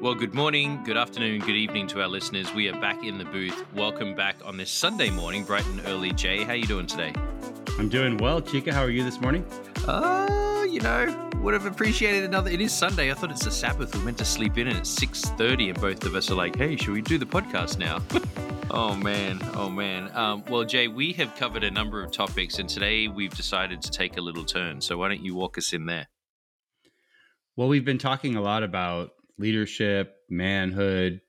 Well, good morning, good afternoon, good evening to our listeners. We are back in the booth. Welcome back on this Sunday morning, bright and early. Jay, how are you doing today? I'm doing well. Chica, how are you this morning? Uh, you know, would have appreciated another. It is Sunday. I thought it's the Sabbath. We're meant to sleep in, and it's six thirty, and both of us are like, "Hey, should we do the podcast now?" oh man, oh man. Um, well, Jay, we have covered a number of topics, and today we've decided to take a little turn. So why don't you walk us in there? Well, we've been talking a lot about leadership, manhood,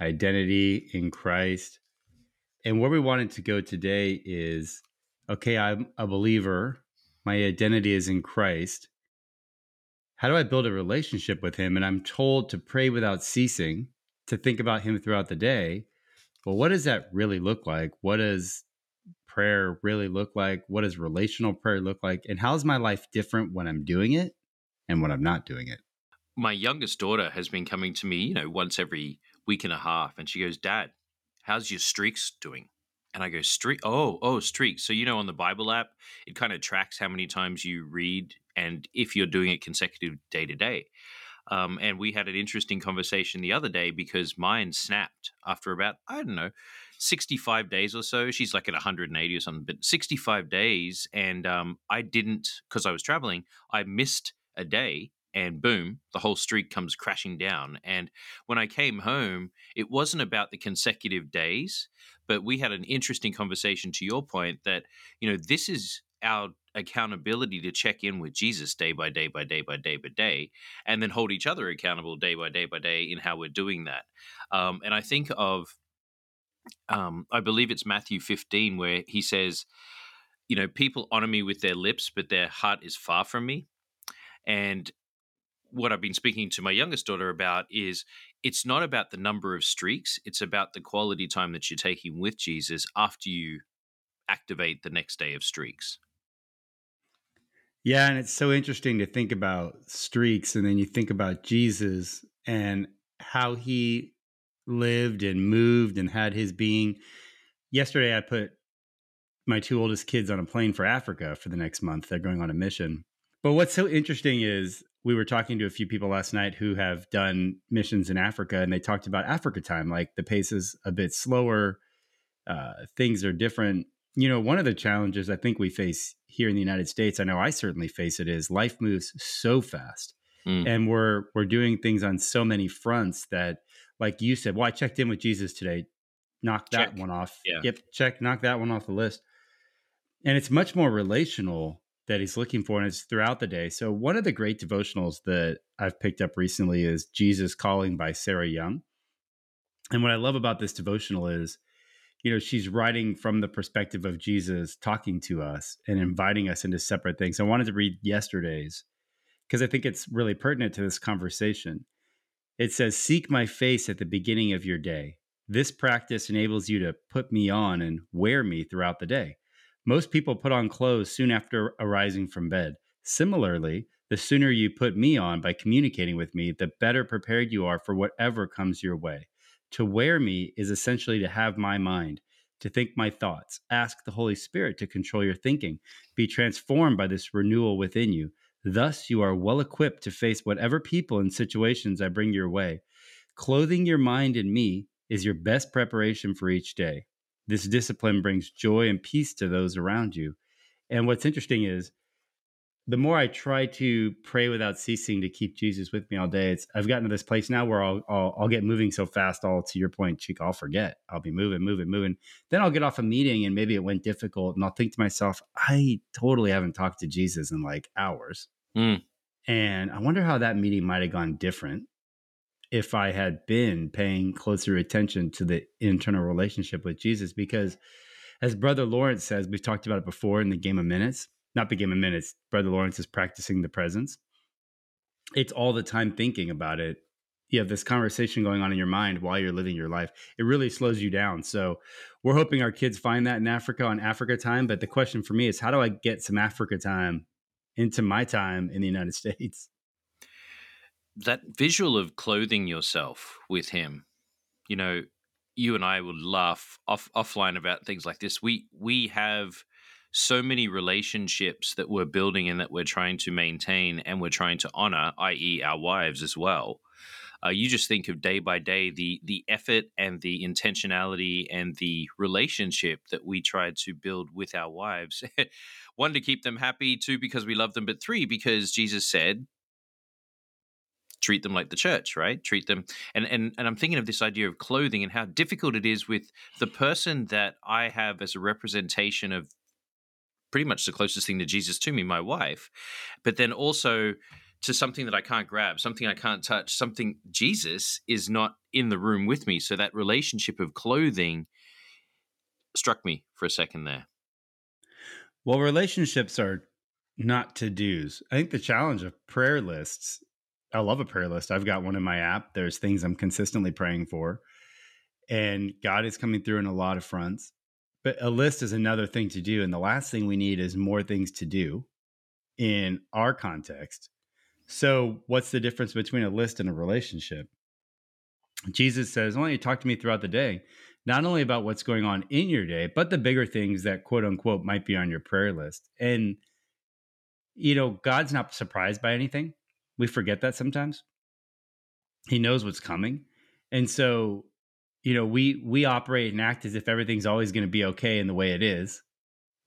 identity in Christ. And where we wanted to go today is okay, I'm a believer, my identity is in Christ. How do I build a relationship with Him? And I'm told to pray without ceasing, to think about Him throughout the day. Well, what does that really look like? What does prayer really look like? What does relational prayer look like? And how is my life different when I'm doing it and when I'm not doing it? My youngest daughter has been coming to me, you know, once every week and a half, and she goes, "Dad, how's your streaks doing?" And I go, "Streak? Oh, oh, streaks." So you know, on the Bible app, it kind of tracks how many times you read and if you're doing it consecutive day to day. Um, and we had an interesting conversation the other day because mine snapped after about I don't know. 65 days or so. She's like at 180 or something, but 65 days. And um, I didn't, because I was traveling, I missed a day and boom, the whole street comes crashing down. And when I came home, it wasn't about the consecutive days, but we had an interesting conversation to your point that, you know, this is our accountability to check in with Jesus day by day by day by day by day, and then hold each other accountable day by day by day in how we're doing that. Um, and I think of, um, I believe it's Matthew 15, where he says, you know, people honor me with their lips, but their heart is far from me. And what I've been speaking to my youngest daughter about is it's not about the number of streaks, it's about the quality time that you're taking with Jesus after you activate the next day of streaks. Yeah, and it's so interesting to think about streaks and then you think about Jesus and how he lived and moved and had his being. Yesterday I put my two oldest kids on a plane for Africa for the next month. They're going on a mission. But what's so interesting is we were talking to a few people last night who have done missions in Africa, and they talked about Africa time. Like the pace is a bit slower, uh, things are different. You know, one of the challenges I think we face here in the United States, I know I certainly face it, is life moves so fast, mm. and we're we're doing things on so many fronts that, like you said, well, I checked in with Jesus today, knock that check. one off. Yeah. Yep, check, knock that one off the list. And it's much more relational that he's looking for, and it's throughout the day. So, one of the great devotionals that I've picked up recently is Jesus Calling by Sarah Young. And what I love about this devotional is, you know, she's writing from the perspective of Jesus talking to us and inviting us into separate things. I wanted to read yesterday's because I think it's really pertinent to this conversation. It says, Seek my face at the beginning of your day. This practice enables you to put me on and wear me throughout the day. Most people put on clothes soon after arising from bed. Similarly, the sooner you put me on by communicating with me, the better prepared you are for whatever comes your way. To wear me is essentially to have my mind, to think my thoughts. Ask the Holy Spirit to control your thinking. Be transformed by this renewal within you. Thus, you are well equipped to face whatever people and situations I bring your way. Clothing your mind in me is your best preparation for each day. This discipline brings joy and peace to those around you. And what's interesting is the more I try to pray without ceasing to keep Jesus with me all day, it's I've gotten to this place now where I'll, I'll, I'll get moving so fast. All to your point, Chica, I'll forget. I'll be moving, moving, moving. Then I'll get off a meeting and maybe it went difficult, and I'll think to myself, I totally haven't talked to Jesus in like hours, mm. and I wonder how that meeting might have gone different if I had been paying closer attention to the internal relationship with Jesus. Because as Brother Lawrence says, we've talked about it before in the game of minutes, not the game of minutes, Brother Lawrence is practicing the presence. It's all the time thinking about it. You have this conversation going on in your mind while you're living your life. It really slows you down. So we're hoping our kids find that in Africa on Africa time. But the question for me is how do I get some Africa time into my time in the United States? That visual of clothing yourself with him, you know, you and I would laugh off offline about things like this. We we have so many relationships that we're building and that we're trying to maintain and we're trying to honor, i.e., our wives as well. Uh, you just think of day by day the the effort and the intentionality and the relationship that we try to build with our wives. One to keep them happy, two because we love them, but three because Jesus said, treat them like the church, right? Treat them and and and I'm thinking of this idea of clothing and how difficult it is with the person that I have as a representation of pretty much the closest thing to Jesus to me, my wife, but then also to something that I can't grab, something I can't touch, something Jesus is not in the room with me. So that relationship of clothing struck me for a second there. Well, relationships are not to dos. I think the challenge of prayer lists, I love a prayer list. I've got one in my app. There's things I'm consistently praying for. And God is coming through in a lot of fronts. But a list is another thing to do. And the last thing we need is more things to do in our context. So, what's the difference between a list and a relationship? Jesus says, don't you talk to me throughout the day? Not only about what's going on in your day, but the bigger things that quote unquote might be on your prayer list. And, you know, God's not surprised by anything. We forget that sometimes. He knows what's coming. And so you know we we operate and act as if everything's always going to be okay in the way it is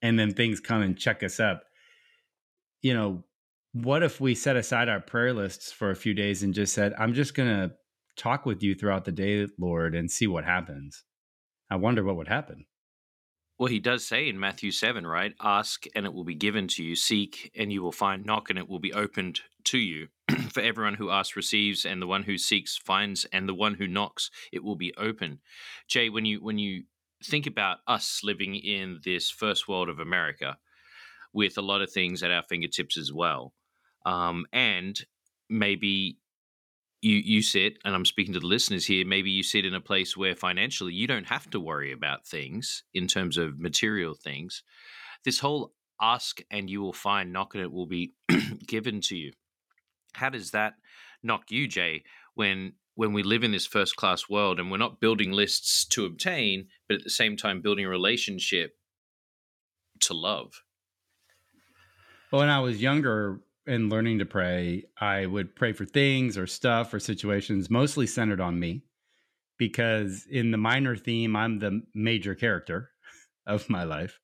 and then things come and check us up you know what if we set aside our prayer lists for a few days and just said i'm just going to talk with you throughout the day lord and see what happens i wonder what would happen well, he does say in Matthew 7, right? Ask and it will be given to you. Seek and you will find. Knock and it will be opened to you. For everyone who asks receives, and the one who seeks finds, and the one who knocks it will be open. Jay, when you when you think about us living in this first world of America, with a lot of things at our fingertips as well, um, and maybe you you sit and i'm speaking to the listeners here maybe you sit in a place where financially you don't have to worry about things in terms of material things this whole ask and you will find knock and it will be given to you. How does that knock you jay when when we live in this first class world and we're not building lists to obtain but at the same time building a relationship to love? Well when i was younger in learning to pray, I would pray for things or stuff or situations mostly centered on me because in the minor theme, I'm the major character of my life.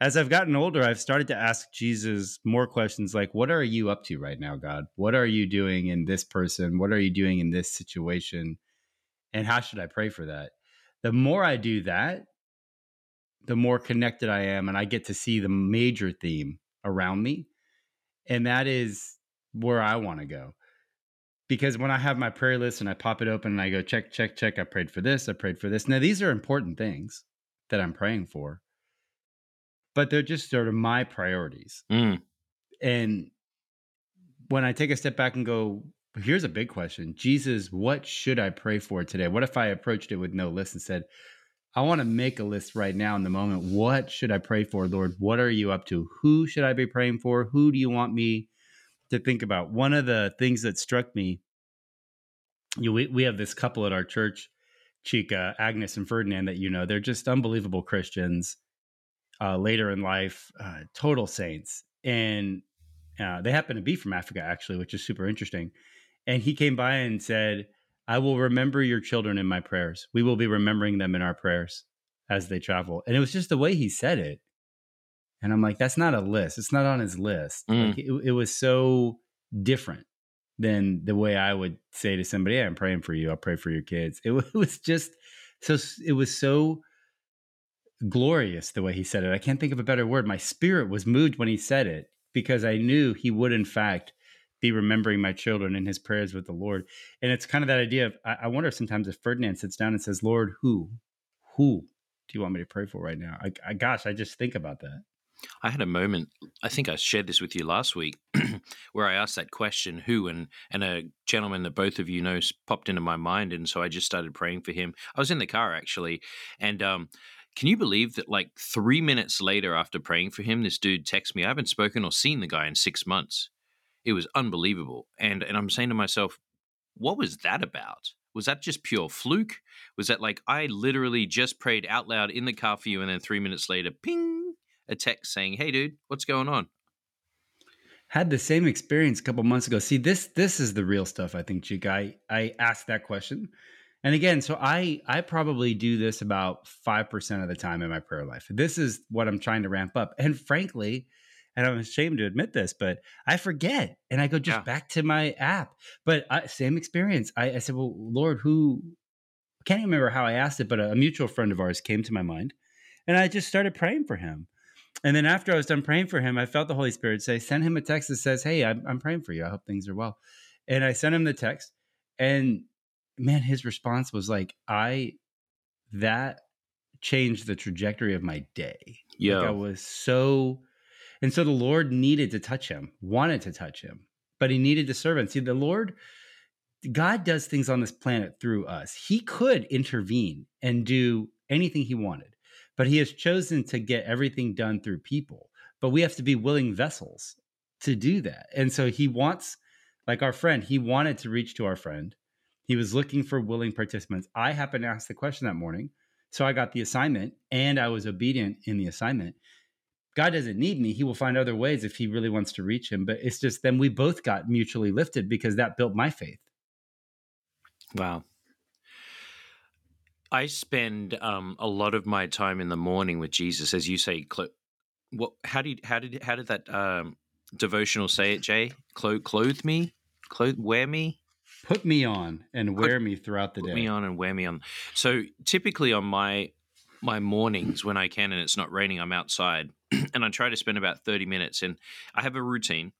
As I've gotten older, I've started to ask Jesus more questions like, What are you up to right now, God? What are you doing in this person? What are you doing in this situation? And how should I pray for that? The more I do that, the more connected I am, and I get to see the major theme around me and that is where I want to go. Because when I have my prayer list and I pop it open and I go check, check, check, I prayed for this, I prayed for this. Now, these are important things that I'm praying for, but they're just sort of my priorities. Mm. And when I take a step back and go, here's a big question Jesus, what should I pray for today? What if I approached it with no list and said, I want to make a list right now in the moment. What should I pray for, Lord? What are you up to? Who should I be praying for? Who do you want me to think about? One of the things that struck me, you know, we, we have this couple at our church, Chica, Agnes, and Ferdinand, that you know, they're just unbelievable Christians uh, later in life, uh, total saints. And uh, they happen to be from Africa, actually, which is super interesting. And he came by and said, I will remember your children in my prayers. We will be remembering them in our prayers as they travel. And it was just the way he said it. And I'm like, that's not a list. It's not on his list. Mm. Like it, it, was so different than the way I would say to somebody, yeah, I'm praying for you. I'll pray for your kids. It, it was just so, it was so glorious the way he said it. I can't think of a better word. My spirit was moved when he said it because I knew he would, in fact, be remembering my children in his prayers with the Lord. And it's kind of that idea of I, I wonder sometimes if Ferdinand sits down and says, Lord, who, who do you want me to pray for right now? I, I gosh, I just think about that. I had a moment. I think I shared this with you last week, where I asked that question, "Who?" and and a gentleman that both of you know popped into my mind, and so I just started praying for him. I was in the car actually, and um, can you believe that? Like three minutes later, after praying for him, this dude texts me. I haven't spoken or seen the guy in six months, it was unbelievable. And and I'm saying to myself, what was that about? Was that just pure fluke? Was that like I literally just prayed out loud in the car for you, and then three minutes later, ping, a text saying, "Hey, dude, what's going on?" had the same experience a couple months ago. See, this this is the real stuff. I think, Chica. I I asked that question, and again, so I I probably do this about five percent of the time in my prayer life. This is what I'm trying to ramp up, and frankly, and I'm ashamed to admit this, but I forget, and I go just Yeah. back to my app. But I, same experience. I, I said, "Well, Lord, who?" I can't even remember how I asked it, but a, a mutual friend of ours came to my mind, and I just started praying for him. And then after I was done praying for him, I felt the Holy Spirit say, "Send him a text that says, "Hey, I'm, I'm praying for you. I hope things are well." And I sent him the text, and man, his response was like, "I that changed the trajectory of my day." Yeah. Like I was so, and so the Lord needed to touch him, wanted to touch him, but he needed to serve him. See, the Lord, God does things on this planet through us. He could intervene and do anything he wanted, but he has chosen to get everything done through people. But we have to be willing vessels to do that. And so he wants, like our friend, he wanted to reach to our friend. He was looking for willing participants. I happened to ask the question that morning. So I got the assignment and I was obedient in the assignment. God doesn't need me. He will find other ways if he really wants to reach him. But it's just then we both got mutually lifted because that built my faith. Wow. I spend um, a lot of my time in the morning with Jesus, as you say. Clo- what? How did how did how did that um, devotional say it, Jay? Clo- clothe me, clothe, wear me, Put me on and wear me throughout the put day. Put me on, and wear me on. So typically on my my mornings when I can and it's not raining, I'm outside and I try to spend about thirty minutes. And I have a routine,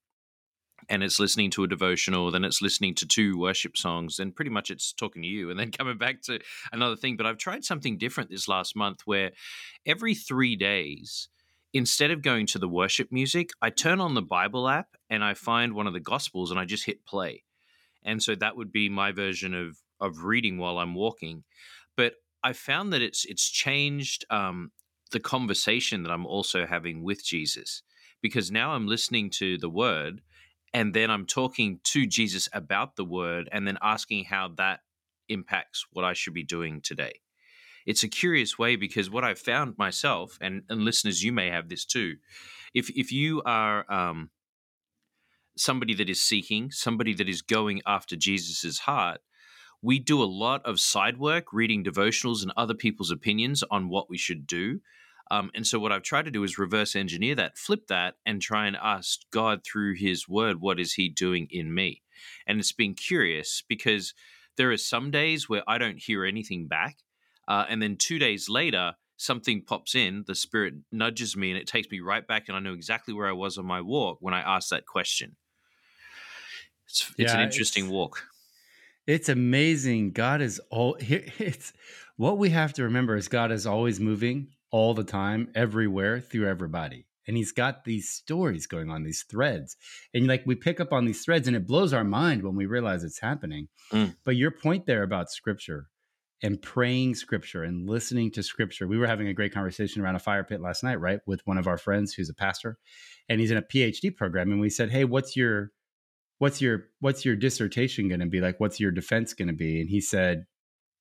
and it's listening to a devotional, then it's listening to two worship songs, and pretty much it's talking to you, and then coming back to another thing. But I've tried something different this last month where every three days, instead of going to the worship music, I turn on the Bible app and I find one of the Gospels and I just hit play. And so that would be my version of of reading while I'm walking. But I found that it's it's changed um, the conversation that I'm also having with Jesus because now I'm listening to the Word and then I'm talking to Jesus about the Word and then asking how that impacts what I should be doing today. It's a curious way because what I've found myself, and, and listeners, you may have this too. If if you are um, somebody that is seeking, somebody that is going after Jesus's heart, we do a lot of side work, reading devotionals and other people's opinions on what we should do. Um, and so, what I've tried to do is reverse engineer that, flip that, and try and ask God through His Word, what is He doing in me? And it's been curious because there are some days where I don't hear anything back. Uh, and then two days later, something pops in, the Spirit nudges me, and it takes me right back, and I know exactly where I was on my walk when I asked that question. It's, it's an interesting it's- walk. It's amazing. God is all. It's what we have to remember is God is always moving all the time, everywhere, through everybody. And he's got these stories going on, these threads. And like we pick up on these threads and it blows our mind when we realize it's happening. Mm. But your point there about scripture and praying scripture and listening to scripture. We were having a great conversation around a fire pit last night, right? With one of our friends who's a pastor and he's in a PhD program. And we said, Hey, what's your what's your what's your dissertation going to be? Like what's your defense going to be? And he said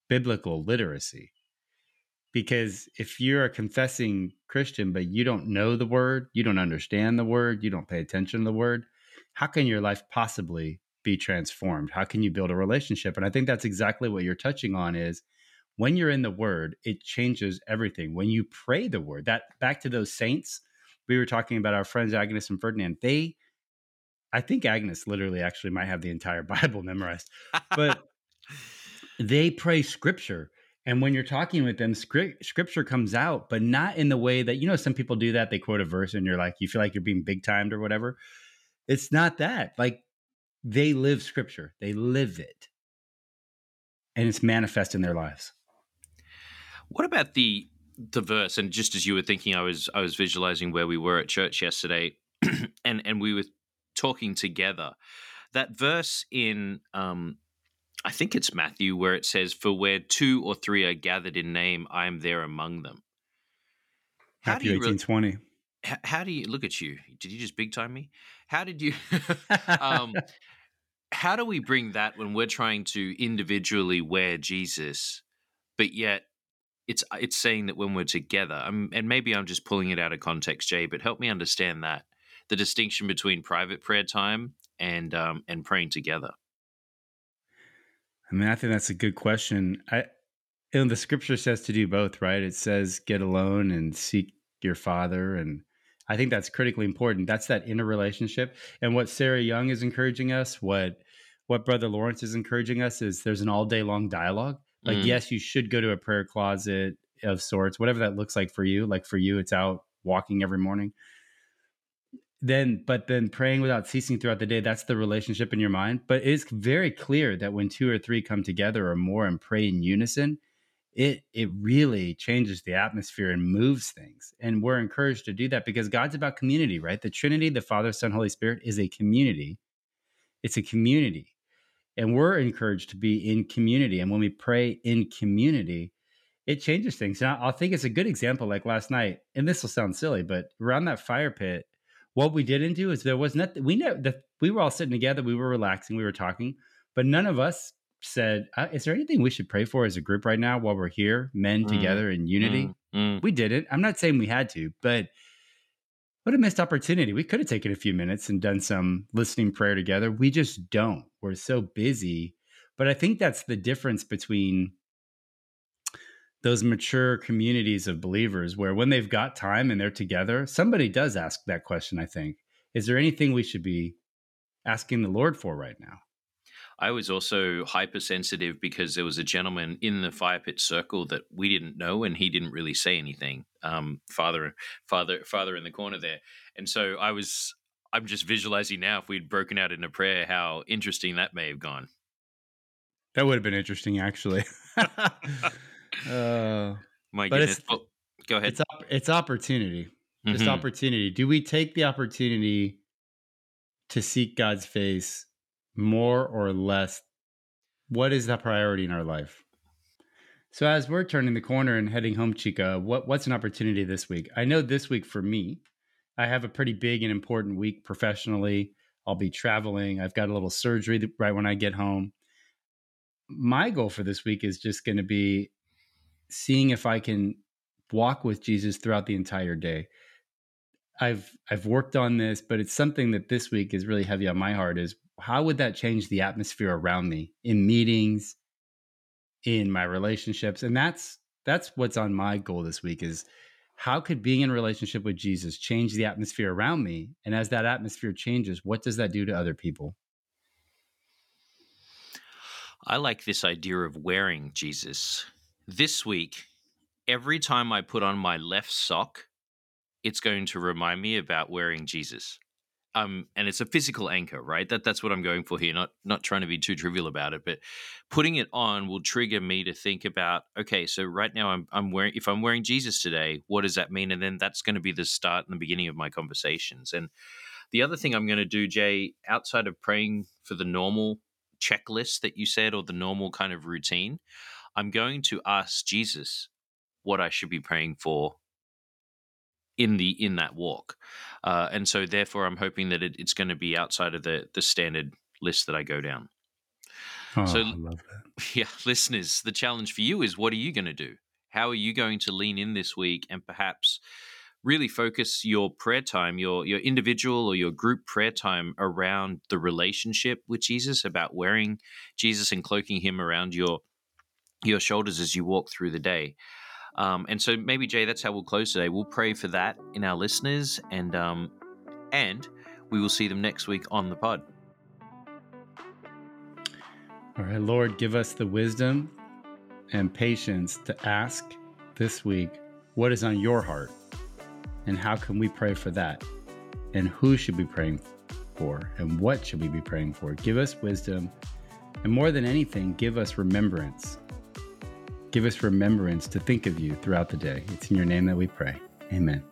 biblical literacy. Because if you're a confessing christian but you don't know the word you don't understand the word you don't pay attention to the word how can your life possibly be transformed? How can you build a relationship? And i think that's exactly what you're touching on is when you're in the word it changes everything. When you pray the word that back to those saints we were talking about our friends agnes and ferdinand they I think Agnes literally actually might have the entire Bible memorized, but they pray scripture. And when you're talking with them, script, scripture comes out, but not in the way that, you know, some people do that. They quote a verse and you're like, you feel like you're being big timed or whatever. It's not that. Like they live scripture, they live it, and it's manifest in their lives. What about the the verse? And just as you were thinking, I was I was visualizing where we were at church yesterday, and and we were talking together. That verse in um, I think it's Matthew where it says, "For where two or three are gathered in name, I am there among them." How do Matthew you re- 1820. h- how do you look at you? Did you just big time me? How did you? um, how do we bring that when we're trying to individually wear Jesus, but yet it's it's saying that when we're together, um, and maybe I'm just pulling it out of context, Jay, but help me understand that the distinction between private prayer time and um, and praying together? I mean, I think that's a good question. I, and the scripture says to do both, right? It says get alone and seek your father, and I think that's critically important. That's that inner relationship, and what Sarah Young is encouraging us, what what Brother Lawrence is encouraging us, is there's an all day long dialogue. Like, mm. yes, you should go to a prayer closet of sorts, whatever that looks like for you. Like for you, it's out walking every morning then but then praying without ceasing throughout the day that's the relationship in your mind. But it's very clear that when two or three come together or more and pray in unison it it really changes the atmosphere and moves things. And we're encouraged to do that because god's about community right? The trinity the father son holy spirit is a community. It's a community. And we're encouraged to be in community. And when we pray in community it changes things. And i think it's a good example like last night and this will sound silly but around that fire pit what we didn't do is there was nothing. We know that we were all sitting together. We were relaxing. We were talking, but none of us said, uh, "Is there anything we should pray for as a group right now while we're here, men mm, together in unity?" Mm, mm. We didn't. I'm not saying we had to, but what a missed opportunity. We could have taken a few minutes and done some listening prayer together. We just don't. We're so busy. But I think that's the difference between those mature communities of believers where when they've got time and they're together, somebody does ask that question, I think. Is there anything we should be asking the Lord for right now? I was also hypersensitive because there was a gentleman in the fire pit circle that we didn't know, and he didn't really say anything. Um, father, father, father in the corner there, and so I was. I'm just visualizing now if we'd broken out in a prayer, how interesting that may have gone. That would have been interesting, actually. Uh, My goodness. Oh, go ahead. It's, it's opportunity. Just mm-hmm. opportunity. Do we take the opportunity to seek God's face more or less? What is the priority in our life? So as we're turning the corner and heading home, Chica, what, what's an opportunity this week? I know this week for me, I have a pretty big and important week professionally. I'll be traveling. I've got a little surgery right when I get home. My goal for this week is just going to be seeing if I can walk with Jesus throughout the entire day. I've I've worked on this, but it's something that this week is really heavy on my heart is how would that change the atmosphere around me in meetings, in my relationships? And that's that's what's on my goal this week is how could being in relationship with Jesus change the atmosphere around me? And as that atmosphere changes, what does that do to other people? I like this idea of wearing Jesus this week, every time I put on my left sock, it's going to remind me about wearing Jesus. Um, and it's a physical anchor, right? That that's what I'm going for here. Not not trying to be too trivial about it, but putting it on will trigger me to think about. Okay, so right now I'm I'm wearing. If I'm wearing Jesus today, what does that mean? And then that's going to be the start and the beginning of my conversations. And the other thing I'm going to do, Jay, outside of praying for the normal checklist that you said or the normal kind of routine, I'm going to ask Jesus what I should be praying for in the in that walk, uh, and so therefore I'm hoping that it, it's going to be outside of the the standard list that I go down. Oh, so, I love that. Yeah, listeners, the challenge for you is what are you going to do? How are you going to lean in this week and perhaps really focus your prayer time, your your individual or your group prayer time around the relationship with Jesus, about wearing Jesus and cloaking him around your your shoulders as you walk through the day. Um, and so maybe Jay, that's how we'll close today. We'll pray for that in our listeners, and um, and we will see them next week on the pod. All right, Lord, give us the wisdom and patience to ask this week what is on your heart, and how can we pray for that, and who should be praying for, and what should we be praying for. Give us wisdom, and more than anything, give us remembrance Give us remembrance to think of you throughout the day. It's in your name that we pray. Amen.